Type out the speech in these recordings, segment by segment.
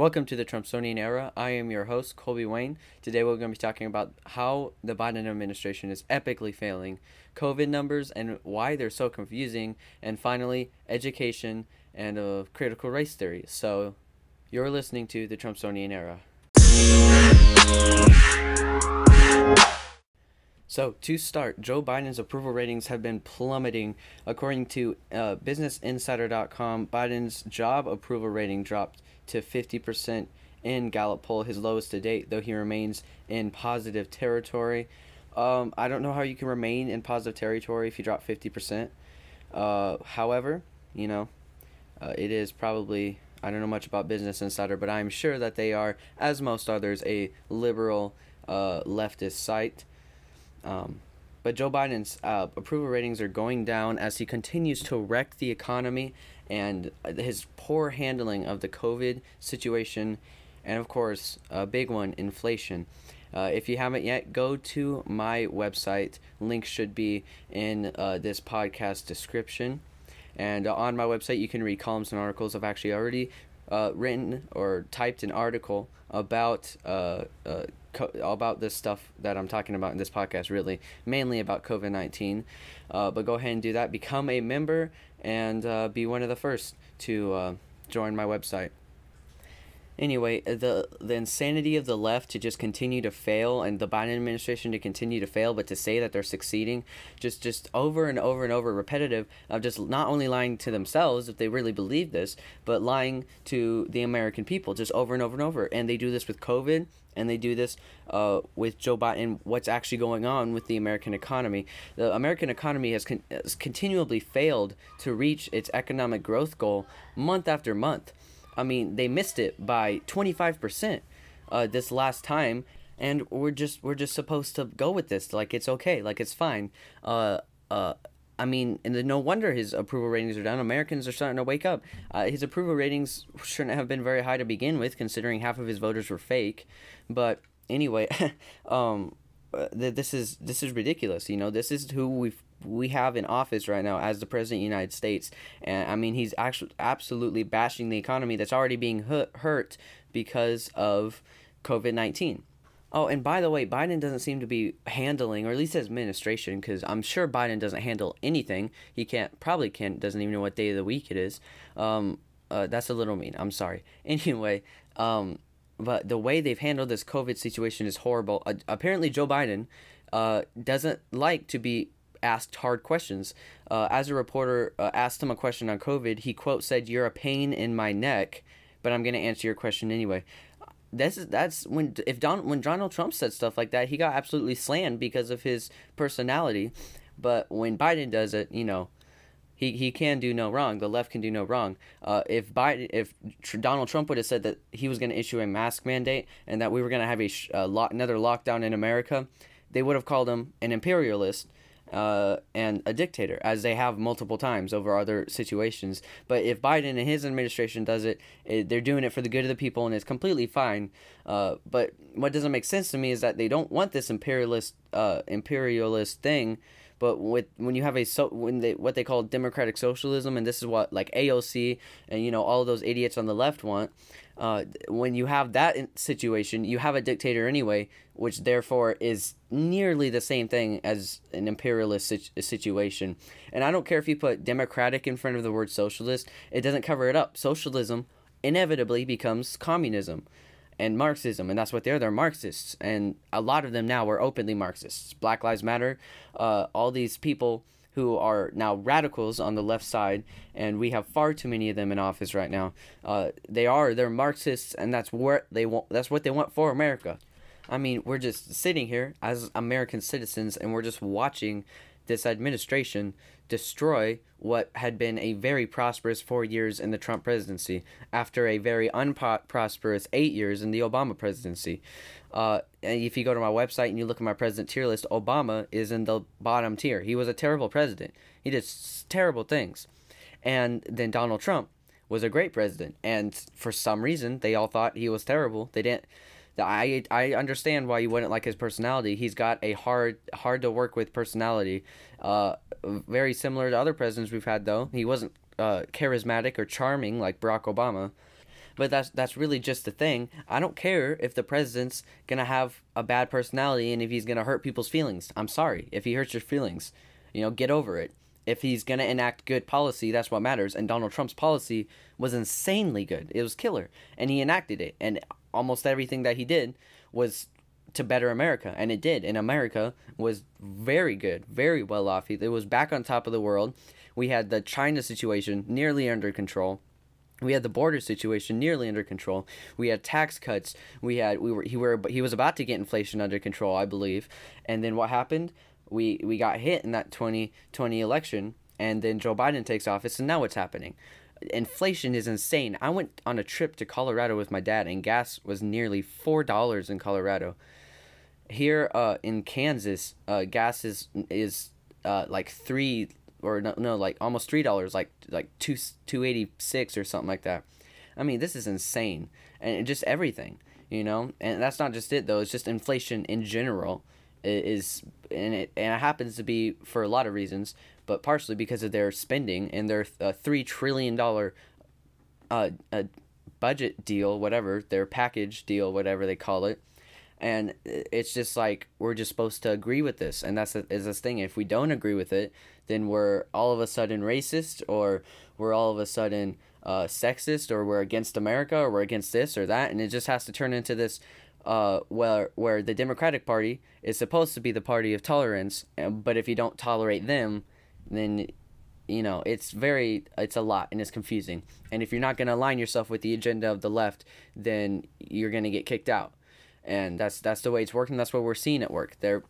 Welcome to the Trumpsonian era. I am your host, Colby Wayne. Today we're going to be talking about how the Biden administration is epically failing, COVID numbers and why they're so confusing, and finally, education and critical race theory. So, you're listening to the Trumpsonian era. So, to start, Joe Biden's approval ratings have been plummeting. According to uh, BusinessInsider.com, Biden's job approval rating dropped to 50% in Gallup poll, his lowest to date, though he remains in positive territory. Um, I don't know how you can remain in positive territory if you drop 50%. Uh, however, you know, uh, it is probably, I don't know much about Business Insider, but I'm sure that they are, as most others, a liberal uh, leftist site. Um, but Joe Biden's uh, approval ratings are going down as he continues to wreck the economy and his poor handling of the COVID situation, and of course, a big one, inflation. Uh, if you haven't yet, go to my website. Link should be in uh, this podcast description. And uh, on my website, you can read columns and articles. I've actually already uh, written or typed an article about uh, uh, co- about this stuff that I'm talking about in this podcast. Really, mainly about COVID nineteen. Uh, but go ahead and do that. Become a member and uh, be one of the first to uh, join my website. Anyway, the the insanity of the left to just continue to fail and the Biden administration to continue to fail, but to say that they're succeeding, just just over and over and over, repetitive of just not only lying to themselves if they really believe this, but lying to the American people just over and over and over. And they do this with COVID, and they do this uh, with Joe Biden. What's actually going on with the American economy? The American economy has, con- has continually failed to reach its economic growth goal month after month. I mean, they missed it by 25% uh, this last time, and we're just we're just supposed to go with this. Like it's okay, like it's fine. Uh, uh, I mean, and no wonder his approval ratings are down. Americans are starting to wake up. Uh, his approval ratings shouldn't have been very high to begin with, considering half of his voters were fake. But anyway, um, uh, this is this is ridiculous. You know, this is who we've we have in office right now as the president of the United States. And I mean, he's actually absolutely bashing the economy that's already being hurt because of COVID 19. Oh, and by the way, Biden doesn't seem to be handling, or at least his administration, because I'm sure Biden doesn't handle anything. He can't, probably can't, doesn't even know what day of the week it is. Um, uh, that's a little mean. I'm sorry. Anyway, um, but the way they've handled this COVID situation is horrible. Uh, apparently, Joe Biden uh, doesn't like to be asked hard questions. Uh, as a reporter uh, asked him a question on COVID, he quote said, "You're a pain in my neck, but I'm going to answer your question anyway." That's that's when if Don when Donald Trump said stuff like that, he got absolutely slammed because of his personality. But when Biden does it, you know, he, he can do no wrong. The left can do no wrong. Uh, if Biden, if Donald Trump would have said that he was going to issue a mask mandate and that we were going to have a, sh- a lo- another lockdown in America, they would have called him an imperialist uh, and a dictator, as they have multiple times over other situations. But if Biden and his administration does it, it they're doing it for the good of the people, and it's completely fine. Uh, but what doesn't make sense to me is that they don't want this imperialist uh, imperialist thing. But with when you have a so when they what they call democratic socialism, and this is what like AOC and you know all those idiots on the left want uh, when you have that situation, you have a dictator anyway, which therefore is nearly the same thing as an imperialist situ- situation. And I don't care if you put democratic in front of the word socialist, it doesn't cover it up. Socialism inevitably becomes communism and Marxism, and that's what they're. They're Marxists, and a lot of them now are openly Marxists. Black Lives Matter, uh, all these people who are now radicals on the left side, and we have far too many of them in office right now. Uh, they are they're Marxists, and that's what they want. That's what they want for America. I mean, we're just sitting here as American citizens, and we're just watching this administration destroy what had been a very prosperous four years in the Trump presidency after a very unprosperous eight years in the Obama presidency. Uh, and if you go to my website and you look at my president tier list, Obama is in the bottom tier. He was a terrible president. He did terrible things. And then Donald Trump was a great president. And for some reason, they all thought he was terrible. They didn't. I I understand why you wouldn't like his personality. He's got a hard hard to work with personality. Uh, very similar to other presidents we've had though. He wasn't uh, charismatic or charming like Barack Obama. But that's that's really just the thing. I don't care if the president's gonna have a bad personality and if he's gonna hurt people's feelings. I'm sorry if he hurts your feelings. You know, get over it. If he's gonna enact good policy, that's what matters. And Donald Trump's policy was insanely good. It was killer, and he enacted it. And almost everything that he did was to better America, and it did. And America was very good, very well off. It was back on top of the world. We had the China situation nearly under control. We had the border situation nearly under control. We had tax cuts. We had we were he were he was about to get inflation under control, I believe. And then what happened? We we got hit in that 2020 election, and then Joe Biden takes office, and now what's happening? Inflation is insane. I went on a trip to Colorado with my dad, and gas was nearly four dollars in Colorado here uh, in Kansas, uh, gas is is uh, like three or no, no like almost three dollars, like like two two eighty six or something like that. I mean, this is insane, and just everything, you know. And that's not just it though. It's just inflation in general is and it and it happens to be for a lot of reasons, but partially because of their spending and their uh, three trillion dollar uh, uh budget deal, whatever their package deal, whatever they call it. And it's just like we're just supposed to agree with this. And that's is this thing. If we don't agree with it then we're all of a sudden racist or we're all of a sudden uh, sexist or we're against america or we're against this or that. And it just has to turn into this uh, where where the democratic party is supposed to be the party of tolerance. But if you don't tolerate them then you know it's very it's a lot and it's confusing and if you're not going to align yourself with the agenda of the left then you're going to get kicked out and that's that's the way it's working. That's what we're seeing at work. They're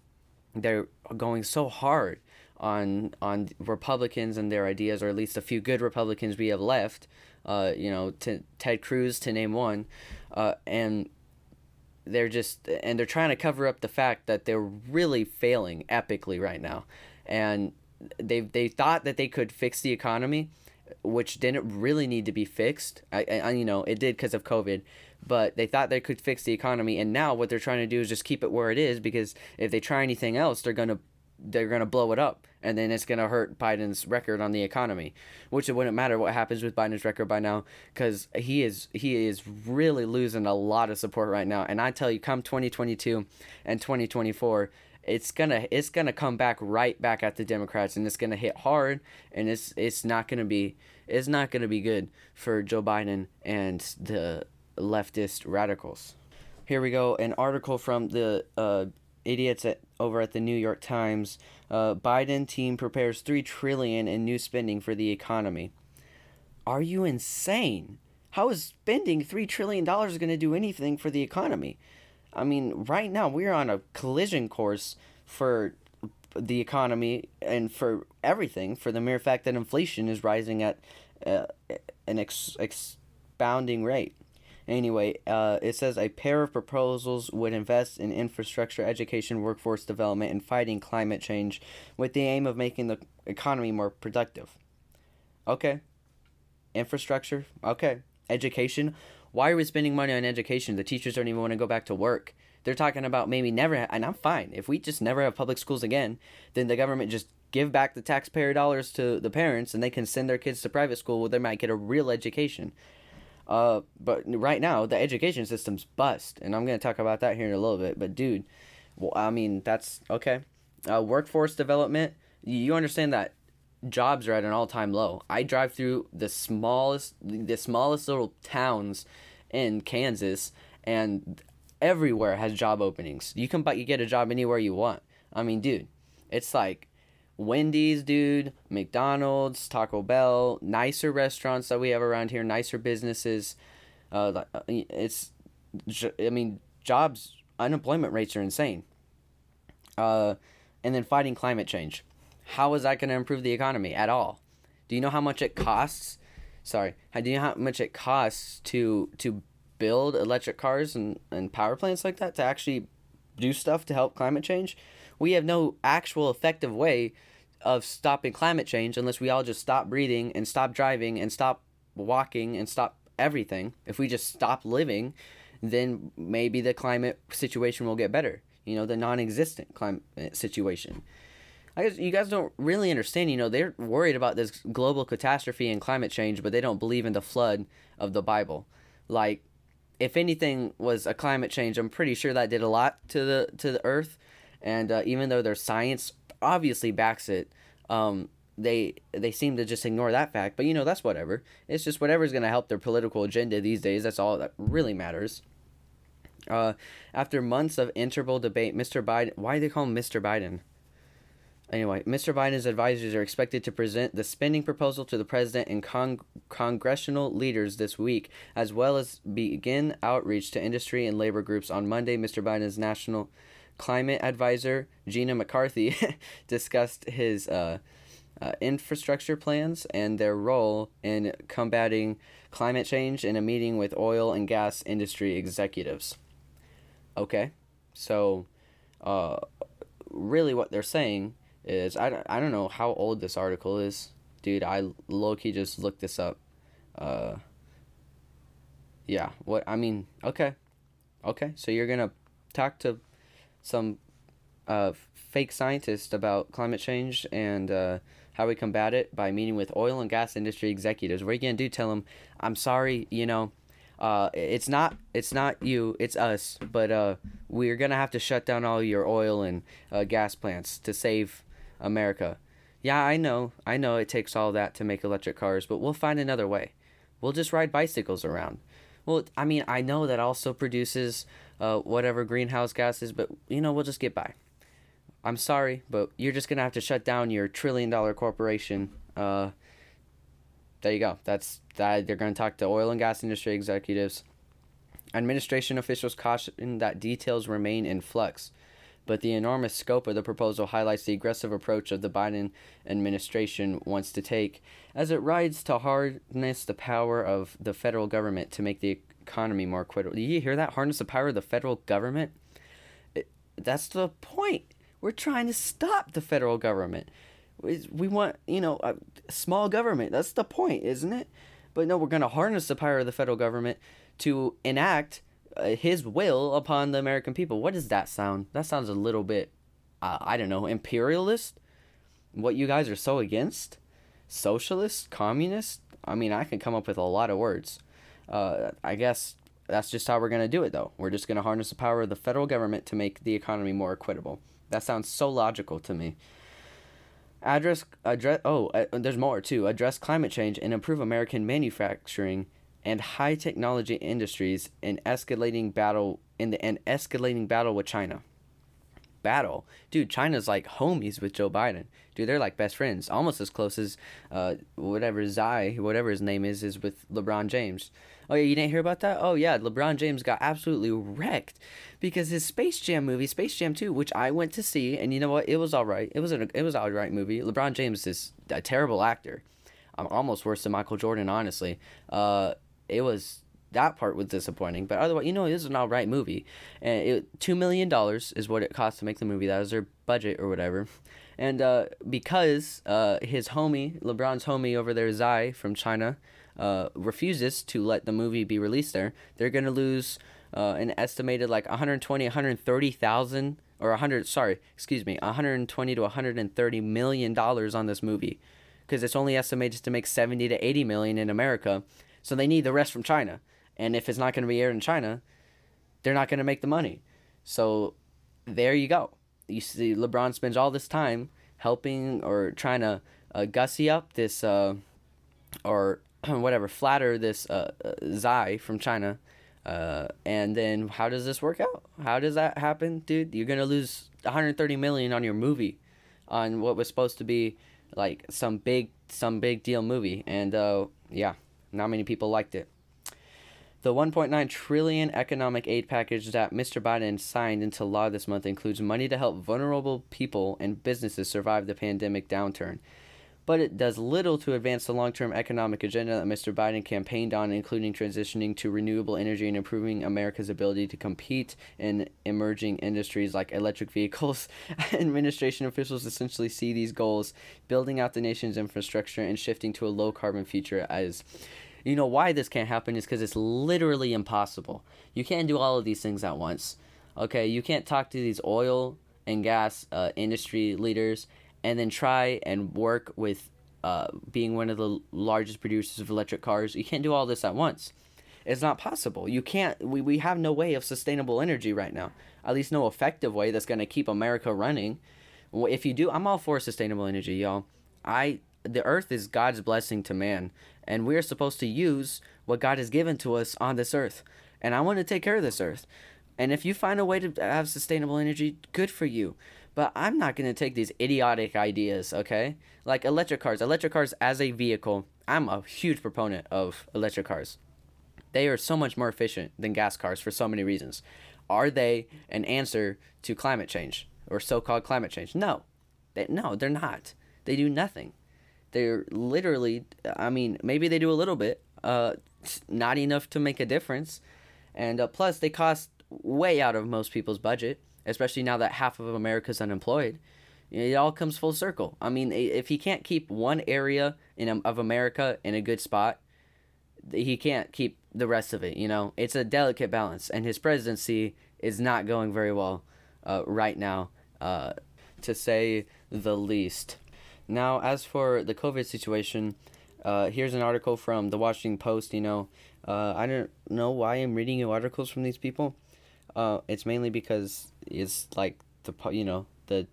they're going so hard on on Republicans and their ideas, or at least a few good Republicans we have left. Uh, you know, to Ted Cruz to name one, uh, and they're just and they're trying to cover up the fact that they're really failing epically right now, and they they thought that they could fix the economy, which didn't really need to be fixed. I, I you know it did because of COVID, but they thought they could fix the economy and now what they're trying to do is just keep it where it is because if they try anything else they're to they're to blow it up and then it's to hurt Biden's record on the economy which it wouldn't matter what happens with Biden's record by now cuz he is he is really losing a lot of support right now and I tell you come 2022 and 2024 it's gonna it's gonna come back right back at the Democrats and it's gonna hit hard and it's it's not gonna be it's not gonna be good for Joe Biden and the leftist radicals. Here we go an article from the uh, idiots at, over at the New York Times. Uh, Biden team prepares three trillion in new spending for the economy. Are you insane? How is spending three trillion dollars going to do anything for the economy? I mean, right now we're on a collision course for the economy and for everything. For the mere fact that inflation is rising at uh, an ex- expounding rate. Anyway, uh, it says a pair of proposals would invest in infrastructure, education, workforce development, and fighting climate change with the aim of making the economy more productive. Okay. Infrastructure. Okay. Education. Why are we spending money on education? The teachers don't even want to go back to work. They're talking about maybe never, ha- and I'm fine. If we just never have public schools again, then the government just give back the taxpayer dollars to the parents and they can send their kids to private school where they might get a real education. Uh, but right now the education system's bust, and I'm gonna talk about that here in a little bit. But dude, well, I mean that's okay. Uh, workforce development. You understand that jobs are at an all-time low. I drive through the smallest, the smallest little towns in Kansas, and everywhere has job openings. You can, buy you get a job anywhere you want. I mean, dude, it's like Wendy's, dude, McDonald's, Taco Bell, nicer restaurants that we have around here, nicer businesses. Uh, uh it's, I mean, jobs, unemployment rates are insane. Uh, and then fighting climate change. How is that going to improve the economy at all? Do you know how much it costs? Sorry, do you know how much it costs to to build electric cars and, and power plants like that to actually do stuff to help climate change? We have no actual effective way of stopping climate change unless we all just stop breathing and stop driving and stop walking and stop everything. If we just stop living, then maybe the climate situation will get better. You know, the non-existent climate situation. I guess you guys don't really understand. You know, they're worried about this global catastrophe and climate change, but they don't believe in the flood of the Bible. Like, if anything was a climate change, I'm pretty sure that did a lot to the to the Earth. And uh, even though their science obviously backs it, um, they they seem to just ignore that fact. But you know that's whatever. It's just whatever's gonna help their political agenda these days. That's all that really matters. Uh, after months of interval debate, Mr. Biden. Why do they call him Mr. Biden? Anyway, Mr. Biden's advisors are expected to present the spending proposal to the president and con- congressional leaders this week, as well as begin outreach to industry and labor groups on Monday. Mr. Biden's national climate advisor, Gina McCarthy, discussed his uh, uh, infrastructure plans and their role in combating climate change in a meeting with oil and gas industry executives. Okay, so uh, really what they're saying is I, I don't know how old this article is. Dude, I low key just looked this up. Uh, yeah, what I mean, okay. Okay, so you're going to talk to some uh, fake scientists about climate change and uh, how we combat it by meeting with oil and gas industry executives. What are you going to do? Tell them, I'm sorry, you know, uh, it's not it's not you, it's us, but uh, we're gonna have to shut down all your oil and uh, gas plants to save America. Yeah, I know. I know it takes all that to make electric cars, but we'll find another way. We'll just ride bicycles around. Well, I mean, I know that also produces uh, whatever greenhouse gases, but you know, we'll just get by. I'm sorry, but you're just gonna have to shut down your trillion dollar corporation. Uh, there you go. That's that. They're gonna talk to oil and gas industry executives. Administration officials caution that details remain in flux but the enormous scope of the proposal highlights the aggressive approach of the Biden administration wants to take as it rides to harness the power of the federal government to make the economy more equitable. Do you hear that? Harness the power of the federal government? It, that's the point. We're trying to stop the federal government. We want, you know, a small government. That's the point, isn't it? But no, we're going to harness the power of the federal government to enact his will upon the American people. What does that sound? That sounds a little bit, uh, I don't know, imperialist. What you guys are so against? Socialist, communist. I mean, I can come up with a lot of words. Uh, I guess that's just how we're gonna do it, though. We're just gonna harness the power of the federal government to make the economy more equitable. That sounds so logical to me. Address address. Oh, uh, there's more too. Address climate change and improve American manufacturing and high technology industries in escalating battle in the an escalating battle with China. Battle, dude. China's like homies with Joe Biden. Dude, they're like best friends, almost as close as uh, whatever Zai, whatever his name is, is with LeBron James. Oh yeah, you didn't hear about that? Oh yeah, LeBron James got absolutely wrecked because his Space Jam movie, Space Jam 2, which I went to see, and you know what? It was all right. It was an it was all right movie. LeBron James is a terrible actor. I'm almost worse than Michael Jordan, honestly. Uh, it was that part was disappointing, but otherwise, you know, it was an alright movie. And it two million dollars is what it cost to make the movie. That was their budget or whatever. And uh, because uh, his homie, LeBron's homie over there, Zai from China, uh, refuses to let the movie be released there, they're gonna lose uh, an estimated like 120, 130,000 or 100. Sorry, excuse me, 120 to 130 million dollars on this movie, because it's only estimated to make 70 to 80 million in America so they need the rest from China. And if it's not going to be aired in China, they're not going to make the money. So there you go. You see, LeBron spends all this time helping or trying to uh, gussy up this uh, or whatever, flatter this uh, uh, Zai from China. Uh, and then how does this work out? How does that happen, dude? You're gonna lose 130 million on your movie, on what was supposed to be like some big some big deal movie, and uh, yeah. Not many people liked it. The 1.9 trillion economic aid package that Mr. Biden signed into law this month includes money to help vulnerable people and businesses survive the pandemic downturn. But it does little to advance the long term economic agenda that Mr. Biden campaigned on, including transitioning to renewable energy and improving America's ability to compete in emerging industries like electric vehicles. Administration officials essentially see these goals building out the nation's infrastructure and shifting to a low carbon future as you know why this can't happen is because it's literally impossible. You can't do all of these things at once. Okay, you can't talk to these oil and gas uh, industry leaders and then try and work with uh, being one of the largest producers of electric cars. You can't do all this at once. It's not possible. You can't. We, we have no way of sustainable energy right now. At least no effective way that's going to keep America running. If you do, I'm all for sustainable energy, y'all. I the earth is God's blessing to man, and we're supposed to use what God has given to us on this earth. And I want to take care of this earth. And if you find a way to have sustainable energy, good for you. But I'm not going to take these idiotic ideas, okay? Like electric cars. Electric cars as a vehicle, I'm a huge proponent of electric cars. They are so much more efficient than gas cars for so many reasons. Are they an answer to climate change or so called climate change? No. They, no, they're not. They do nothing. They're literally, I mean, maybe they do a little bit, uh, not enough to make a difference. And uh, plus, they cost way out of most people's budget especially now that half of America's unemployed. It all comes full circle. I mean, if he can't keep one area in of America in a good spot, he can't keep the rest of it. You know, it's a delicate balance, and his presidency is not going very well uh, right now, uh, to say the least. Now, as for the COVID situation, uh, here's an article from the Washington Post. You know, uh, I don't know why I'm reading you articles from these people. Uh, it's mainly because it's like the you know the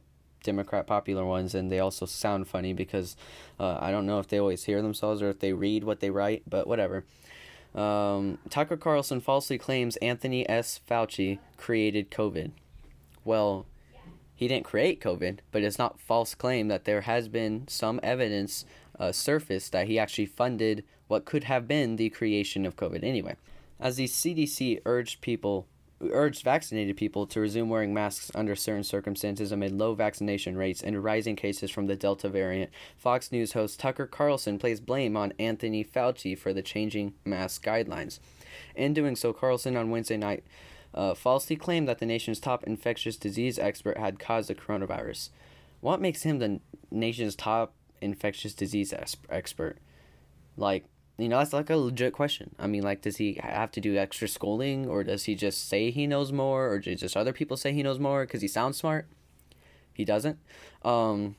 Democrat popular ones, and they also sound funny because uh, I don't know if they always hear themselves or if they read what they write, but whatever. Um, Tucker Carlson falsely claims Anthony S. Fauci created COVID. Well, he didn't create COVID, but it's not false claim that there has been some evidence uh, surfaced that he actually funded what could have been the creation of COVID. Anyway, as the CDC urged people urged vaccinated people to resume wearing masks under certain circumstances amid low vaccination rates and rising cases from the Delta variant. Fox News host Tucker Carlson placed blame on Anthony Fauci for the changing mask guidelines. In doing so, Carlson on Wednesday night uh, falsely claimed that the nation's top infectious disease expert had caused the coronavirus. What makes him the nation's top infectious disease expert? Like, you know, that's like a legit question. I mean, like, does he have to do extra schooling, or does he just say he knows more, or just other people say he knows more because he sounds smart? He doesn't. Um,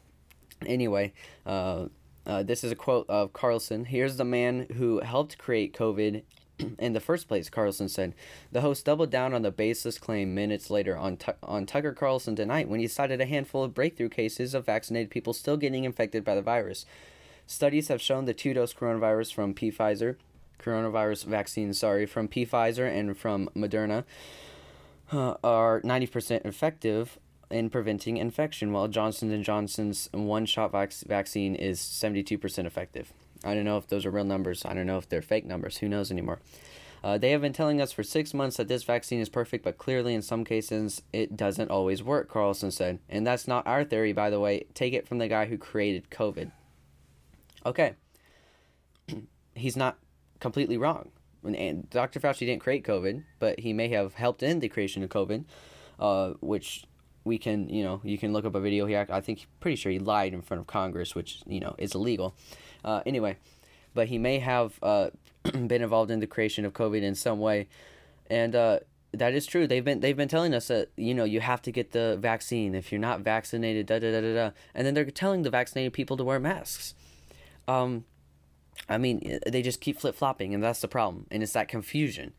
anyway, uh, uh, this is a quote of Carlson. Here's the man who helped create COVID in the first place, Carlson said. The host doubled down on the baseless claim minutes later on, on Tucker Carlson tonight when he cited a handful of breakthrough cases of vaccinated people still getting infected by the virus. Studies have shown the two dose coronavirus from Pfizer, coronavirus vaccine, sorry, from Pfizer and from Moderna uh, are 90% effective in preventing infection, while Johnson & Johnson's one-shot vac- vaccine is 72% effective. I don't know if those are real numbers. I don't know if they're fake numbers. Who knows anymore? Uh, they have been telling us for six months that this vaccine is perfect, but clearly in some cases it doesn't always work, Carlson said. And that's not our theory, by the way. Take it from the guy who created COVID. Okay. He's not completely wrong. And Dr. Fauci didn't create COVID, but he may have helped in the creation of COVID, uh, which we can, you know, you can look up a video. He, I think, pretty sure he lied in front of Congress, which you know is illegal. Uh, anyway, but he may have uh, been involved in the creation of COVID in some way, and uh, that is true. They've been they've been telling us that you know you have to get the vaccine if you're not vaccinated. Da da da da da. And then they're telling the vaccinated people to wear masks um, I mean, they just keep flip flopping, and that's the problem. And it's that confusion.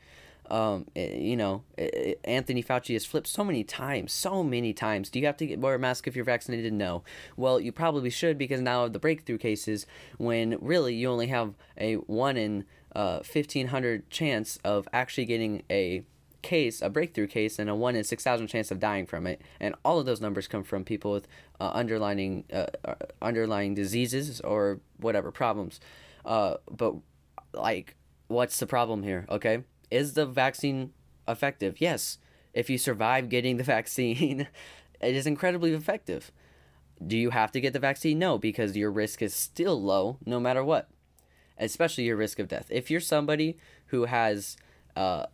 Um, it, you know, it, Anthony Fauci has flipped so many times, so many times. Do you have to get, wear a mask if you're vaccinated? No. Well, you probably should because now of the breakthrough cases, when really you only have a one in uh, fifteen hundred chance of actually getting a case, a breakthrough case, and a one in six thousand chance of dying from it. And all of those numbers come from people with uh, underlying uh, uh, underlying diseases or whatever problems. Uh, but like, what's the problem here? Okay, is the vaccine effective? Yes. If you survive getting the vaccine, it is incredibly effective. Do you have to get the vaccine? No, because your risk is still low no matter what, especially your risk of death. If you're somebody who has uh,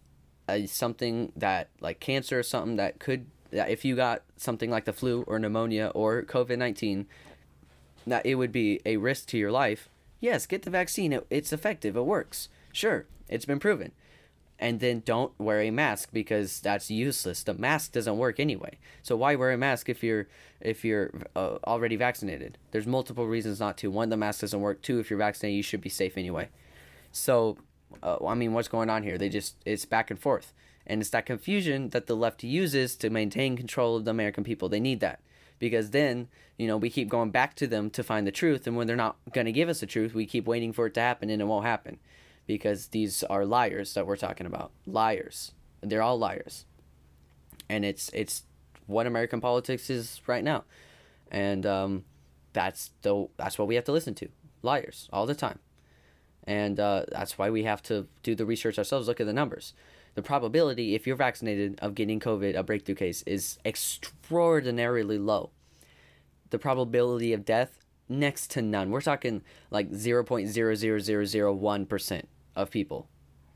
something that like cancer or something that could that if you got something like the flu or pneumonia or COVID-19 that it would be a risk to your life. Yes, get the vaccine. It, it's effective. It works. Sure, it's been proven. And then don't wear a mask because that's useless. The mask doesn't work anyway. So why wear a mask if you're if you're uh, already vaccinated? There's multiple reasons not to. One, the mask doesn't work. Two, if you're vaccinated, you should be safe anyway. So uh, I mean, what's going on here? They just it's back and forth, and it's that confusion that the left uses to maintain control of the American people. They need that because then you know we keep going back to them to find the truth, and when they're not going to give us the truth, we keep waiting for it to happen, and it won't happen because these are liars that we're talking about. Liars. They're all liars, and it's it's what American politics is right now, and um, that's the that's what we have to listen to. Liars all the time and uh, that's why we have to do the research ourselves look at the numbers. The probability if you're vaccinated of getting covid a breakthrough case is extraordinarily low. The probability of death next to none. We're talking like 0.00001% of people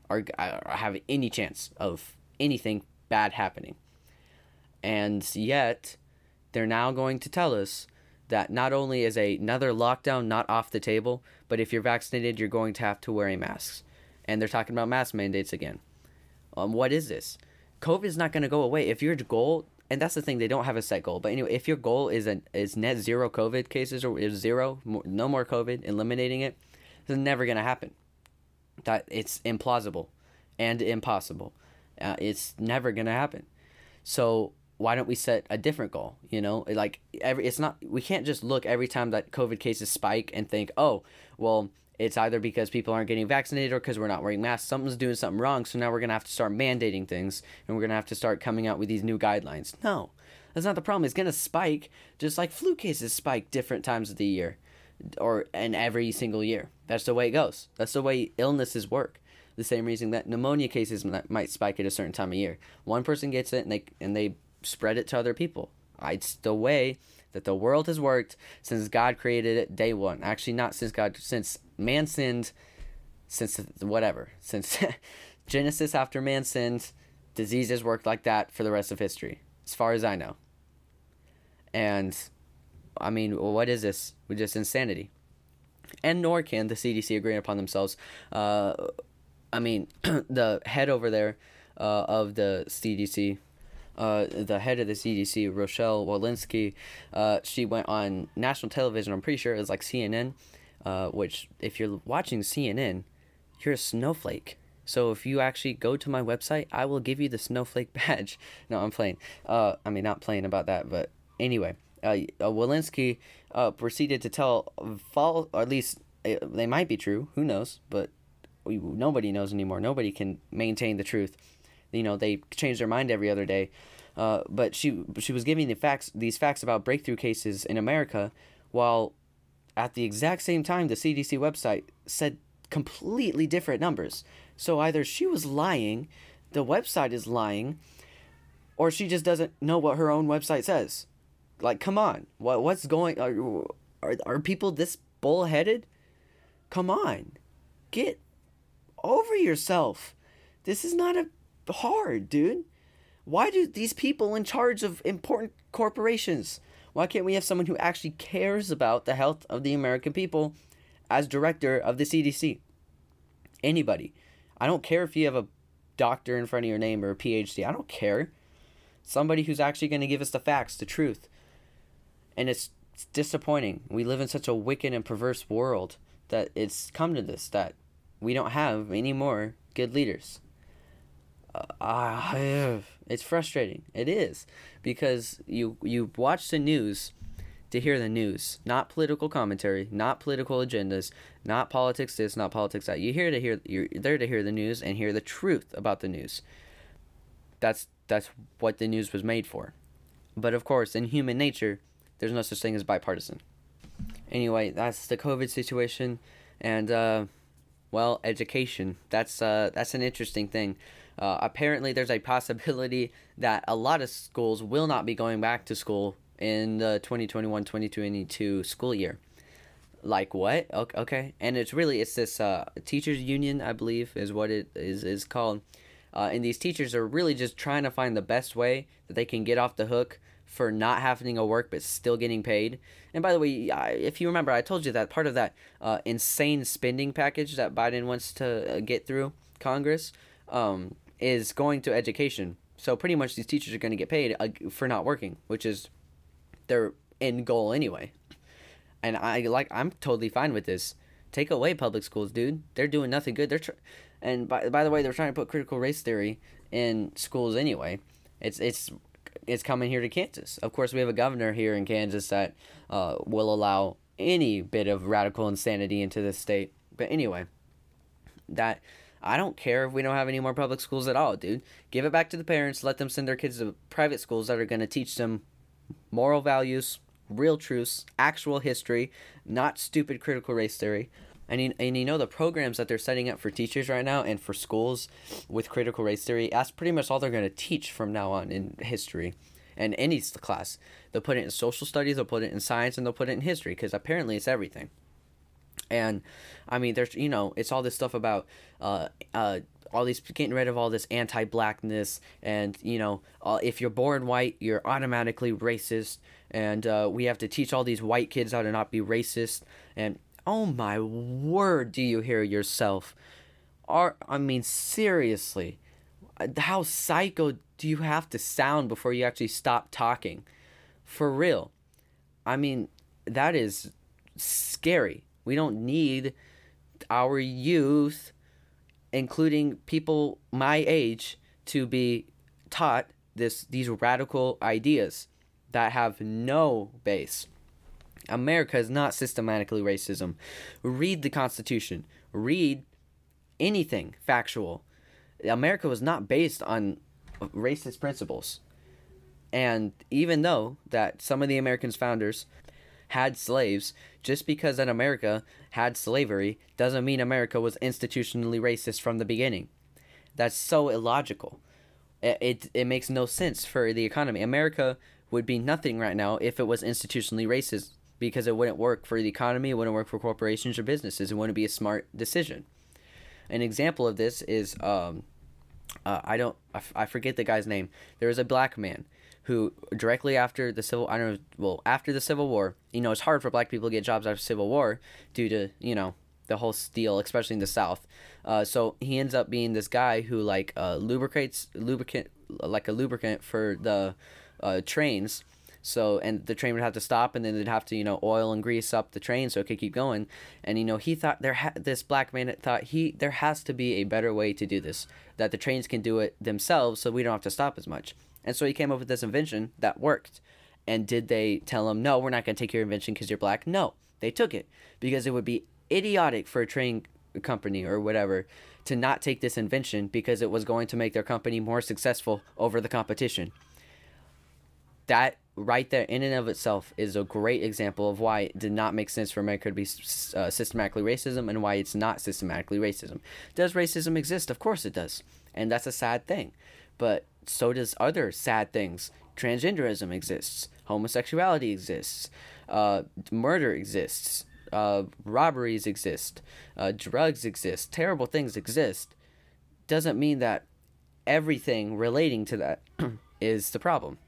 are, are have any chance of anything bad happening. And yet they're now going to tell us that not only is another lockdown not off the table, but if you're vaccinated, you're going to have to wear a mask. And they're talking about mask mandates again. Um, what is this? COVID is not going to go away. If your goal, and that's the thing, they don't have a set goal. But anyway, if your goal is a, is net zero COVID cases or is zero, no more COVID, eliminating it, it's never going to happen. That it's implausible and impossible. Uh, it's never going to happen. So why don't we set a different goal you know? Like every it's not we can't just look every time that covid cases spike and think oh well it's either because people aren't getting vaccinated or because we're not wearing masks. Something's doing something wrong so now we're to have to start mandating things and we're to have to start coming out with these new guidelines. No that's not the problem. It's to spike just like flu cases spike different times of the year or and every single year. That's the way it goes. That's the way illnesses work. The same reason that pneumonia cases might spike at a certain time of year. One person gets it and they and they spread it to other people. It's the way that the world has worked since God created it day one. Actually, not since God, since man sinned, since whatever, since Genesis after man sinned, diseases worked like that for the rest of history, as far as I know. And I mean, what is this? We're just insanity. And nor can the CDC agree upon themselves. Uh, I mean, the head over there uh, of the CDC, uh, the head of the CDC, Rochelle Walensky, uh, she went on national television. I'm pretty sure it was like CNN, uh, which if you're watching CNN, you're a snowflake. So if you actually go to my website, I will give you the snowflake badge. No, I'm playing. Uh, I mean, not playing about that, but anyway, uh, Walensky proceeded to tell false, or at least they might be true. Who knows? But nobody knows anymore. Nobody can maintain the truth you know they change their mind every other day. Uh, but she she was giving the facts these facts about breakthrough cases in America, while at the exact same time the CDC website said completely different numbers. So either she was lying, the website is lying, or she just doesn't know what her own website says. Like, come on, what what's going? Are are, are people this bullheaded? Come on, get over yourself. This is not a hard, dude. Why do these people in charge of important corporations? Why can't we have someone who actually cares about the health of the American people as director of the CDC? Anybody. I don't care if you have a doctor in front of your name or a PhD. I don't care. Somebody who's actually going to give us the facts, the truth. And it's, it's disappointing. We live in such a wicked and perverse world that it's come to this that we don't have any more good leaders uh, it's frustrating. It is because you you watch the news to hear the news, not political commentary, not political agendas, not politics this, not politics that. You here to hear you're there to hear the news and hear the truth about the news. That's that's what the news was made for. But of course, in human nature, there's no such thing as bipartisan. Anyway, that's the COVID situation, and uh, well, education. That's uh, that's an interesting thing. Uh, apparently, there's a possibility that a lot of schools will not be going back to school in the 2021 2022 school year. Like what? Okay, and it's really it's this uh, teachers union, I believe, is what it is is called. Uh, and these teachers are really just trying to find the best way that they can get off the hook for not having to work but still getting paid. And by the way, I, if you remember, I told you that part of that uh, insane spending package that Biden wants to uh, get through Congress um, is going to education. So pretty much these teachers are going to get paid uh, for not working, which is their end goal anyway. And I like I'm totally fine with this. Take away public schools, dude. They're doing nothing good. They're tr- And by, by the way, they're trying to put critical race theory in schools anyway. It's it's it's coming here to Kansas. Of course, we have a governor here in Kansas that uh, will allow any bit of radical insanity into the state. But anyway, that I don't care if we don't have any more public schools at all, dude. Give it back to the parents. Let them send their kids to private schools that are going to teach them moral values, real truths, actual history, not stupid critical race theory. And you, and you know the programs that they're setting up for teachers right now and for schools with critical race theory, that's pretty much all they're going to teach from now on in history and any class. They'll put it in social studies, they'll put it in science, and they'll put it in history because apparently it's everything. And I mean, there's you know, it's all this stuff about uh, uh, all these getting rid of all this anti-blackness, and you know, uh, if you're born white, you're automatically racist, and uh, we have to teach all these white kids how to not be racist. And oh my word, do you hear yourself? Are I mean, seriously, how psycho do you have to sound before you actually stop talking? For real. I mean, that is scary. We don't need our youth, including people my age, to be taught this these radical ideas that have no base. America is not systematically racism. Read the Constitution. Read anything factual. America was not based on racist principles. And even though that some of the Americans founders had slaves, just because that America had slavery doesn't mean America was institutionally racist from the beginning. That's so illogical. It, it, it makes no sense for the economy. America would be nothing right now if it was institutionally racist because it wouldn't work for the economy, it wouldn't work for corporations or businesses. It wouldn't be a smart decision. An example of this is um, uh, I don't I, f- I forget the guy's name. There was a black man who directly after the civil I don't know well after the Civil War, you know, it's hard for black people to get jobs after Civil War due to you know the whole steel, especially in the South. Uh, so he ends up being this guy who like uh, lubricates lubricant like a lubricant for the uh, trains so and the train would have to stop, and then they'd have to you know oil and grease up the train so it could keep going. And you know he thought there ha- this black man thought he there has to be a better way to do this that the trains can do it themselves, so we don't have to stop as much. And so he came up with this invention that worked. And did they tell him no, we're not going to take your invention because you're black? No, they took it because it would be idiotic for a train company or whatever to not take this invention because it was going to make their company more successful over the competition. That right there in and of itself is a great example of why it did not make sense for America to be uh, systematically racism and why it's not systematically racism. Does racism exist? Of course it does. And that's a sad thing. But so does other sad things. Transgenderism exists. Homosexuality exists. Uh, murder exists. Uh, robberies exist. Uh, drugs exist. Terrible things exist. Doesn't mean that everything relating to that is the problem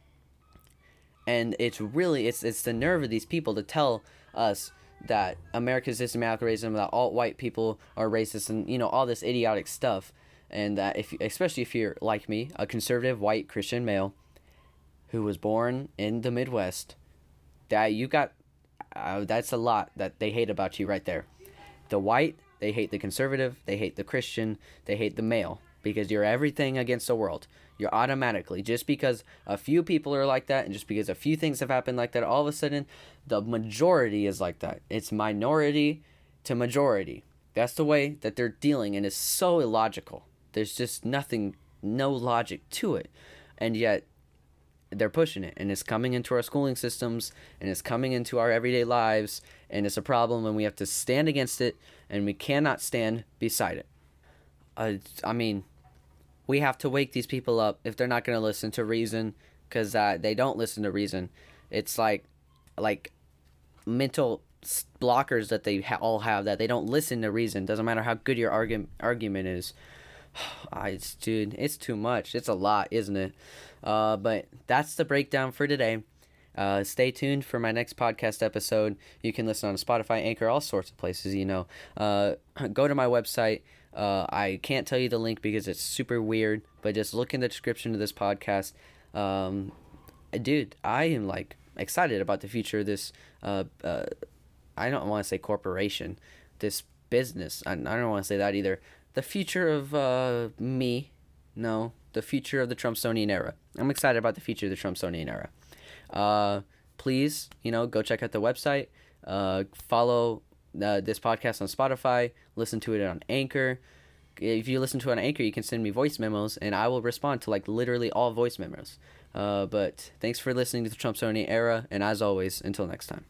and it's really it's it's the nerve of these people to tell us that America's systematic racism, that alt white people are racist, and you know all this idiotic stuff, and that if especially if you're like me, a conservative white Christian male, who was born in the Midwest, that you got, uh, that's a lot that they hate about you right there. The white, they hate the conservative, they hate the Christian, they hate the male because you're everything against the world. You're automatically just because a few people are like that and just because a few things have happened like that all of a sudden the majority is like that. It's minority to majority. That's the way that they're dealing and it's so illogical there's just nothing no logic to it. And yet they're pushing it. And it's coming into our schooling systems and it's coming into our everyday lives and it's a problem and we have to stand against it and we cannot stand beside it. Uh, i mean we have to wake these people up if they're not going to listen to reason because uh, they don't listen to reason. It's like like mental blockers that they ha- all have that they don't listen to reason. Doesn't matter how good your argu- argument is it's dude it's too much it's a lot isn't it uh, but that's the breakdown for today uh, stay tuned for my next podcast episode you can listen on spotify anchor all sorts of places you know uh, go to my website uh, I can't tell you the link because it's super weird, but just look in the description of this podcast. Um, dude, I am like excited about the future of this. Uh, uh, I don't want to say corporation, this business. I, I don't want to say that either. The future of uh, me. No, the future of the Trumpsonian era. I'm excited about the future of the Trumpsonian era. Uh, please, you know, go check out the website. Uh, follow uh, this podcast on Spotify. Listen to it on Anchor. If you listen to it on Anchor, you can send me voice memos, and I will respond to like literally all voice memos. Uh, but thanks for listening to the Trumpsonian era, and as always, until next time.